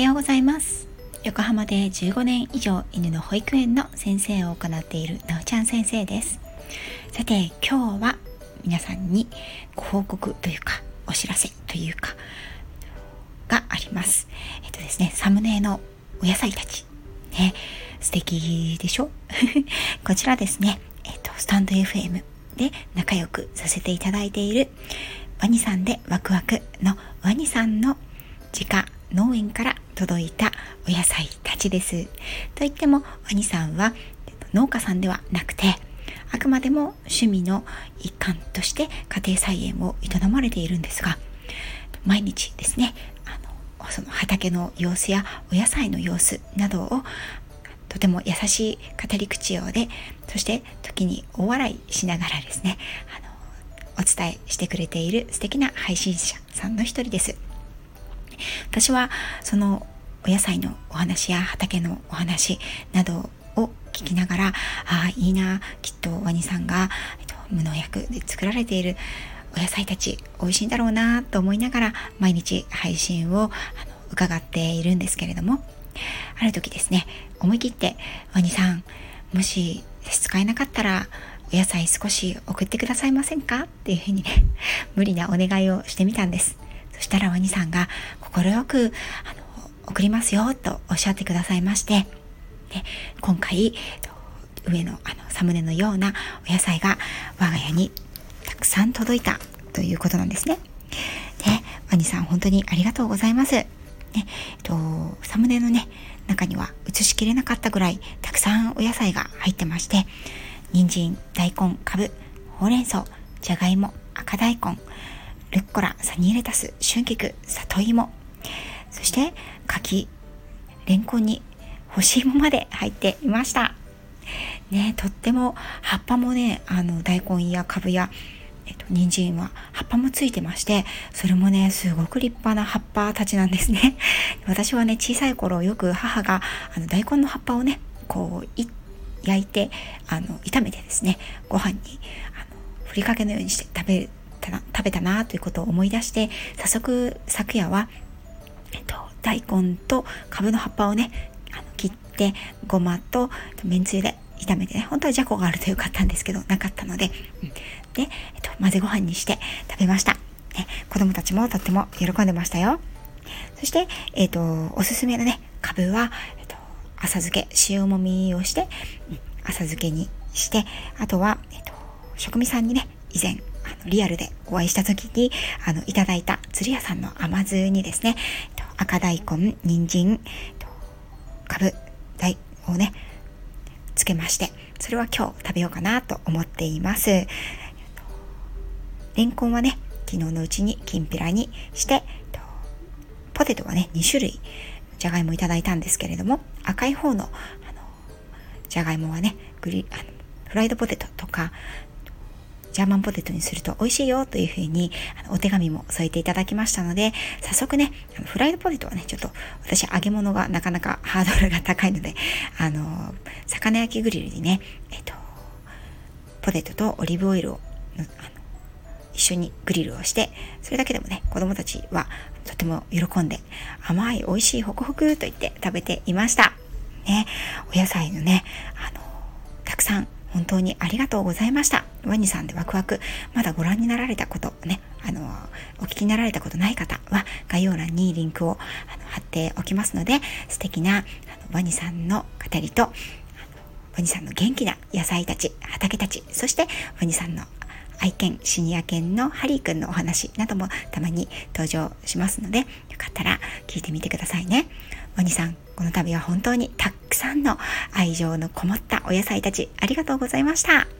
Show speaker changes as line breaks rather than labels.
はようございます。横浜で15年以上犬の保育園の先生を行っているなおちゃん先生です。さて今日は皆さんにご報告というかお知らせというかがあります。えっとですねサムネのお野菜たち。ね素敵でしょ？こちらですねえっとスタンド FM で仲良くさせていただいているワニさんでワクワクのワニさんの自家農園から届いたお野菜たちです。といっても、ワニさんは農家さんではなくて、あくまでも趣味の一環として家庭菜園を営まれているんですが、毎日ですね、あのその畑の様子やお野菜の様子などをとても優しい語り口調で、そして時に大笑いしながらですね、あのお伝えしてくれている素敵な配信者さんの一人です。私はそのお野菜のお話や畑のお話などを聞きながら、ああ、いいな、きっとワニさんが、えっと、無農薬で作られているお野菜たち美味しいんだろうなと思いながら毎日配信をあの伺っているんですけれども、ある時ですね、思い切ってワニさん、もし使えなかったらお野菜少し送ってくださいませんか？っていうふうにね、無理なお願いをしてみたんです。そしたらワニさんが快くあの送りますよとおっしゃってくださいまして、で今回上のあのサムネのようなお野菜が我が家にたくさん届いたということなんですね。で、ワニさん本当にありがとうございます。ね、えっと、サムネのね、中には映しきれなかったぐらいたくさんお野菜が入ってまして、人参、大根、かぶ、ほうれん草、じゃがいも、赤大根、ルッコラ、サニーレタス、春菊、里芋、そして柿、レンコンに干し芋まで入っていました。ね、とっても葉っぱもね、あの大根やかぶや、えっと、人参は葉っぱもついてまして、それもね、すごく立派な葉っぱたちなんですね。私はね、小さい頃よく母があの大根の葉っぱをね、こう、焼いて、あの、炒めてですね、ご飯に、あの、ふりかけのようにして食べたな食べたなということを思い出して早速昨夜は、大根とかぶの葉っぱをねあの切ってごまとめんつゆで炒めてね本当はじゃこがあるとよかったんですけどなかったので、で、えっと、混ぜご飯にして食べました、ね、子供たちもとっても喜んでましたよ。そして、えっと、おすすめのねかぶは、えっと、浅漬け塩もみをして、浅漬けにしてあとは、えっと、食味さんにね以前あのリアルでお会いした時にあのいただいた鶴屋さんの甘酢にですね。赤大根人参かぶ大をねつけましてそれは今日食べようかなと思っています。レンコンはね昨日のうちにきんぴらにしてポテトはね2種類じゃがいもいただいたんですけれども赤い方のあのじゃがいもはねグリあのフライドポテトとかジャーマンポテトにすると美味しいよというふうにお手紙も添えていただきましたので、早速ね、フライドポテトはね、ちょっと私揚げ物がなかなかハードルが高いので、あの、魚焼きグリルにね、えっと、ポテトとオリーブオイルをあの一緒にグリルをして、それだけでもね、子供たちはとても喜んで、甘い、美味しい、ホクホクと言って食べていました。ね、お野菜のね、あの、本当にありがとうございました。ワニさんでワクワク、まだご覧になられたことね、あの、お聞きになられたことない方は概要欄にリンクを貼っておきますので、素敵なワニさんの語りと、ワニさんの元気な野菜たち、畑たち、そしてワニさんの愛犬、シニア犬のハリーくんのお話などもたまに登場しますので、よかったら聞いてみてくださいね。モニさん、この度は本当にたくさんの愛情のこもったお野菜たちありがとうございました。